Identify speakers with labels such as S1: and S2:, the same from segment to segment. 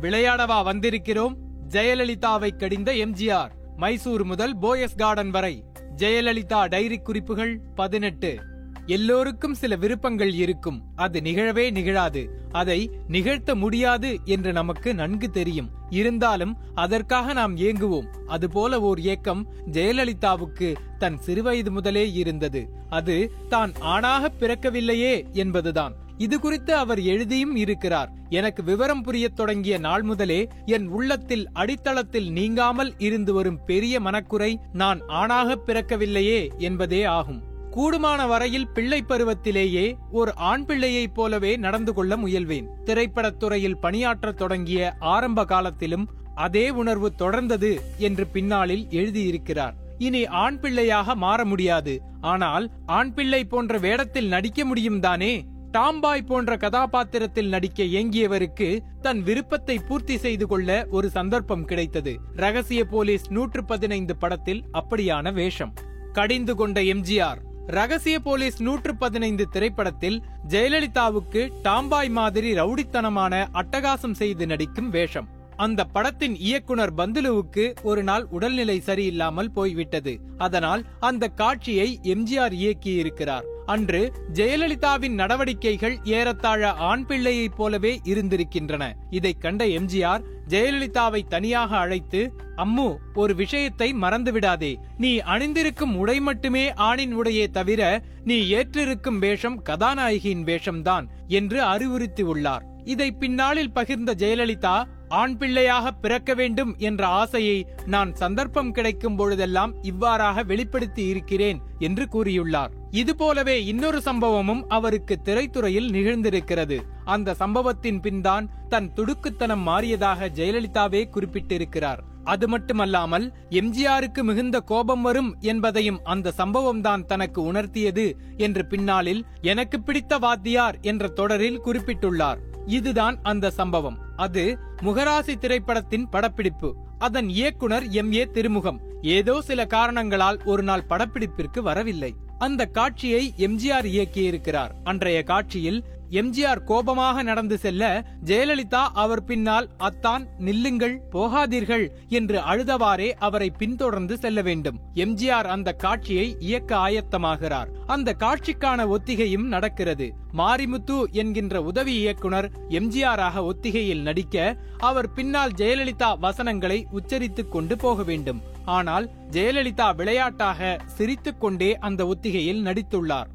S1: விளையாடவா வந்திருக்கிறோம்? ஜெயலலிதாவை கடிந்த எம்ஜிஆர். மைசூர் முதல் போயஸ் கார்டன் வரை. ஜெயலலிதா டைரி குறிப்புகள் பதினெட்டு. எல்லோருக்கும் சில விருப்பங்கள் இருக்கும். அது நிகழவே நிகழாது. அதை நிகழ்த்த முடியாது என்று நமக்கு நன்கு தெரியும். இருந்தாலும் அதற்காக நாம் ஏங்குவோம். அதுபோல ஓர் ஏக்கம் ஜெயலலிதாவுக்கு தன் சிறுவயது முதலே இருந்தது. அது தான் ஆணாக பிறக்கவில்லையே என்பதுதான். இது குறித்து அவர் எழுதியும் இருக்கிறார். எனக்கு விவரம் புரியத் தொடங்கிய நாள் முதலே என் உள்ளத்தில் அடித்தளத்தில் நீங்காமல் இருந்து வரும் பெரிய மனக்குறை நான் ஆணாக பிறக்கவில்லையே என்பதே ஆகும். கூடுமான வரையில் பிள்ளை பருவத்திலேயே ஒரு ஆண் பிள்ளையைப் போலவே நடந்து கொள்ள முயல்வேன். திரைப்படத் துறையில் பணியாற்றத் தொடங்கிய ஆரம்ப காலத்திலும் அதே உணர்வு தொடர்ந்தது என்று பின்னாளில் எழுதியிருக்கிறார். இனி ஆண் பிள்ளையாக மாற முடியாது. ஆனால் ஆண் பிள்ளை போன்ற வேடத்தில் நடிக்க முடியும் தானே? டாம்பாய் போன்ற கதாபாத்திரத்தில் நடிக்க ஏங்கியவருக்கு தன் விருப்பத்தை பூர்த்தி செய்து கொள்ள ஒரு சந்தர்ப்பம் கிடைத்தது. ரகசிய போலீஸ் நூற்று பதினைந்து படத்தில் அப்படியான வேஷம். கடிந்து கொண்ட எம்ஜிஆர். ரகசிய போலீஸ் நூற்று பதினைந்து திரைப்படத்தில் ஜெயலலிதாவுக்கு டாம்பாய் மாதிரி ரவுடித்தனமான அட்டகாசம் செய்து நடிக்கும் வேஷம். அந்த படத்தின் இயக்குனர் பந்துலுவுக்கு ஒரு நாள் உடல்நிலை சரியில்லாமல் போய்விட்டது. அதனால் அந்த காட்சியை எம்ஜிஆர் இயக்கியிருக்கிறார். அன்று ஜெயலலிதாவின் நடவடிக்கைகள் ஏறத்தாழ ஆண் பிள்ளையைப் போலவே இருந்திருக்கின்றன. இதை கண்ட எம்ஜிஆர் ஜெயலலிதாவை தனியாக அழைத்து அம்மு ஒரு விஷயத்தை மறந்துவிடாதே. நீ அணிந்திருக்கும் உடை மட்டுமே ஆணின் உடையே தவிர நீ ஏற்றிருக்கும் வேஷம் கதாநாயகியின் வேஷம்தான் என்று அறிவுறுத்தி உள்ளார் இதை பின்னாளில் பகிர்ந்த ஜெயலலிதா ஆண் பிள்ளையாக பிறக்க வேண்டும் என்ற ஆசையை நான் சந்தர்ப்பம் கிடைக்கும் பொழுதெல்லாம் இவ்வாறாக வெளிப்படுத்தி இருக்கிறேன் என்று கூறியுள்ளார். இதுபோலவே இன்னொரு சம்பவமும் அவருக்கு திரைத்துறையில் நிகழ்ந்திருக்கிறது. அந்த சம்பவத்தின் பின்தான் தன் துடுக்குத்தனம் மாறியதாக ஜெயலலிதாவே குறிப்பிட்டிருக்கிறார். அது மட்டுமல்லாமல் எம்ஜிஆருக்கு மிகுந்த கோபம் வரும் என்பதையும் அந்த சம்பவம் தான் தனக்கு உணர்த்தியது என்று பின்னாளில் எனக்கு பிடித்த வாத்தியார் என்ற தொடரில் குறிப்பிட்டுள்ளார். இதுதான் அந்த சம்பவம். அது முகராசி திரைப்படத்தின் படப்பிடிப்பு. அதன் இயக்குனர் எம். ஏ. திருமுகம். ஏதோ சில காரணங்களால் ஒரு நாள் படப்பிடிப்பிற்கு வரவில்லை. அந்த காட்சியை எம்ஜிஆர் இயக்கியிருக்கிறார். அன்றைய காட்சியில் எம்ஜிஆர் கோபமாக நடந்து செல்ல ஜெயலலிதா அவர் பின்னால் அத்தான் நில்லுங்கள் போகாதீர்கள் என்று அழுதவாறே அவரை பின்தொடர்ந்து செல்ல வேண்டும். எம்ஜிஆர் அந்த காட்சியை இயக்க ஆயத்தமாகிறார். அந்த காட்சிக்கான ஒத்திகையும் நடக்கிறது. மாரிமுத்து என்கின்ற உதவி இயக்குனர் எம்ஜிஆராக ஒத்திகையில் நடிக்க அவர் பின்னால் ஜெயலலிதா வசனங்களை உச்சரித்துக் கொண்டு போக வேண்டும். ஆனால் ஜெயலலிதா விளையாட்டாக சிரித்துக்கொண்டே அந்த ஒத்திகையில் நடித்துள்ளார்.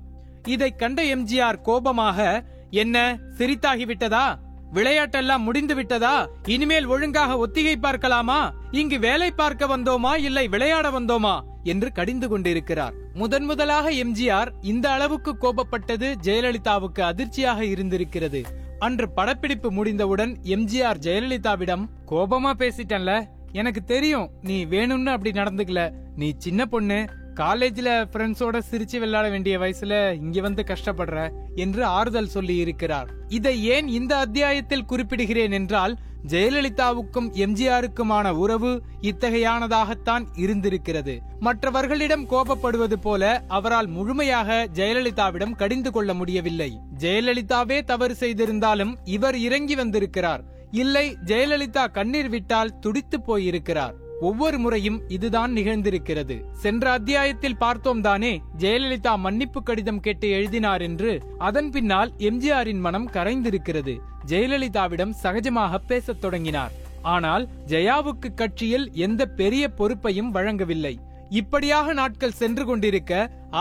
S1: இதை கண்ட எம்ஜிஆர் கோபமாக என்ன சிரித்தாகிவிட்டதா? விளையாட்டெல்லாம் முடிந்து விட்டதா? இனிமேல் ஒழுங்காக ஒத்திகை பார்க்கலாமா? இங்கு வேலை பார்க்க வந்தோமா இல்லை விளையாட வந்தோமா? என்று கடிந்து கொண்டிருக்கிறார். முதன் முதலாக எம்ஜிஆர் இந்த அளவுக்கு கோபப்பட்டது ஜெயலலிதாவுக்கு அதிர்ச்சியாக இருந்திருக்கிறது. அன்று படப்பிடிப்பு முடிந்தவுடன் எம்ஜிஆர் ஜெயலலிதாவிடம் கோபமா பேசிட்டேன்ல. எனக்கு தெரியும் நீ வேணும்னு அப்படி நடந்துக்கல. நீ சின்ன பொண்ணு. காலேஜ்ல ஃப்ரெண்ட்ஸோட சிரிச்சு விளையாட வேண்டிய வயசுல இங்க வந்து கஷ்டப்படுற என்று ஆறுதல் சொல்லி இருக்கிறார். இதை ஏன் இந்த அத்தியாயத்தில் குறிப்பிடுகிறேன் என்றால் ஜெயலலிதாவுக்கும் எம்ஜிஆருக்குமான உறவு இத்தகையானதாகத்தான் இருந்திருக்கிறது. மற்றவர்களிடம் கோபப்படுவது போல அவரால் முழுமையாக ஜெயலலிதாவிடம் கடிந்து கொள்ள முடியவில்லை. ஜெயலலிதாவே தவறு செய்திருந்தாலும் இவர் இறங்கி வந்திருக்கிறார். இல்லை ஜெயலலிதா கண்ணீர் விட்டால் துடித்து போயிருக்கிறார். ஒவ்வொரு முறையும் இதுதான் நிகழ்ந்திருக்கிறது. சென்ற அத்தியாயத்தில் பார்த்தோம் தானே ஜெயலலிதா மன்னிப்பு கடிதம் கேட்டு எழுதினார் என்று அதன் பின்னால் எம்ஜிஆரின் மனம் கரைந்திருக்கிறது. ஜெயலலிதாவிடம் சகஜமாக பேசத் தொடங்கினார். ஆனால் ஜெயாவுக்கு கட்சியில் எந்த பெரிய பொறுப்பையும் வழங்கவில்லை. இப்படியாக நாட்கள் சென்று கொண்டிருக்க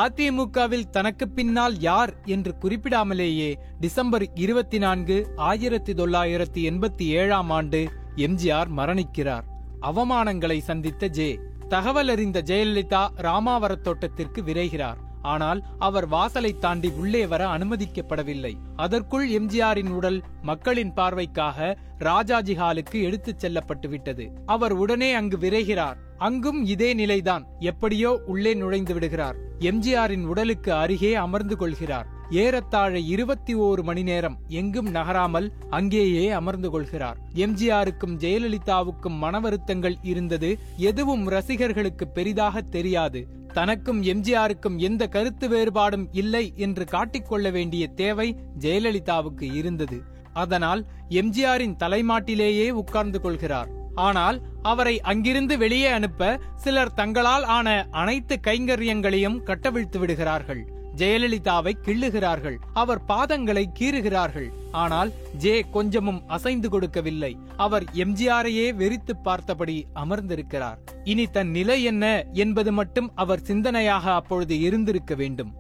S1: அதிமுகவில் தனக்கு பின்னால் யார் என்று குறிப்பிடாமலேயே டிசம்பர் இருபத்தி நான்கு ஆயிரத்தி தொள்ளாயிரத்தி எண்பத்தி ஏழாம் ஆண்டு எம்ஜிஆர் மரணிக்கிறார். அவமானங்களை சந்தித்த ஜே. தகவல் அறிந்த ஜெயலலிதா ராமாவரத் தோட்டத்திற்கு விரைகிறார். ஆனால் அவர் வாசலை தாண்டி உள்ளே வர அனுமதிக்கப்படவில்லை. அதற்குள் எம்ஜிஆரின் உடல் மக்களின் பார்வைக்காக ராஜாஜி ஹாலுக்கு எடுத்துச் செல்லப்பட்டு விட்டது. அவர் உடனே அங்கு விரைகிறார். அங்கும் இதே நிலைதான். எப்படியோ உள்ளே நுழைந்து விடுகிறார். எம்ஜிஆரின் உடலுக்கு அருகே அமர்ந்து கொள்கிறார். ஏறத்தாழ இருபத்தி ஓரு மணி நேரம் எங்கும் நகராமல் அங்கேயே அமர்ந்து கொள்கிறார். எம்ஜிஆருக்கும் ஜெயலலிதாவுக்கும் மனவருத்தங்கள் இருந்தது எதுவும் ரசிகர்களுக்கு பெரிதாக தெரியாது. தனக்கும் எம்ஜிஆருக்கும் எந்த கருத்து வேறுபாடும் இல்லை என்று காட்டிக்கொள்ள வேண்டிய தேவை ஜெயலலிதாவுக்கு இருந்தது. அதனால் எம்ஜிஆரின் தலைமாட்டிலேயே உட்கார்ந்து கொள்கிறார். ஆனால் அவரை அங்கிருந்து வெளியே அனுப்ப சிலர் தங்களால் ஆன அனைத்து கைங்கரியங்களையும் கட்டவிழ்த்து விடுகிறார்கள். ஜெயலலிதாவை கிள்ளுகிறார்கள். அவர் பாதங்களை கீறுகிறார்கள். ஆனால் ஜே கொஞ்சமும் அசைந்து கொடுக்கவில்லை. அவர் எம்ஜிஆரையே வெறித்து பார்த்தபடி அமர்ந்திருக்கிறார். இனி தன் நிலை என்ன என்பது மட்டும் அவர் சிந்தனையாக அப்பொழுது இருந்திருக்க வேண்டும்.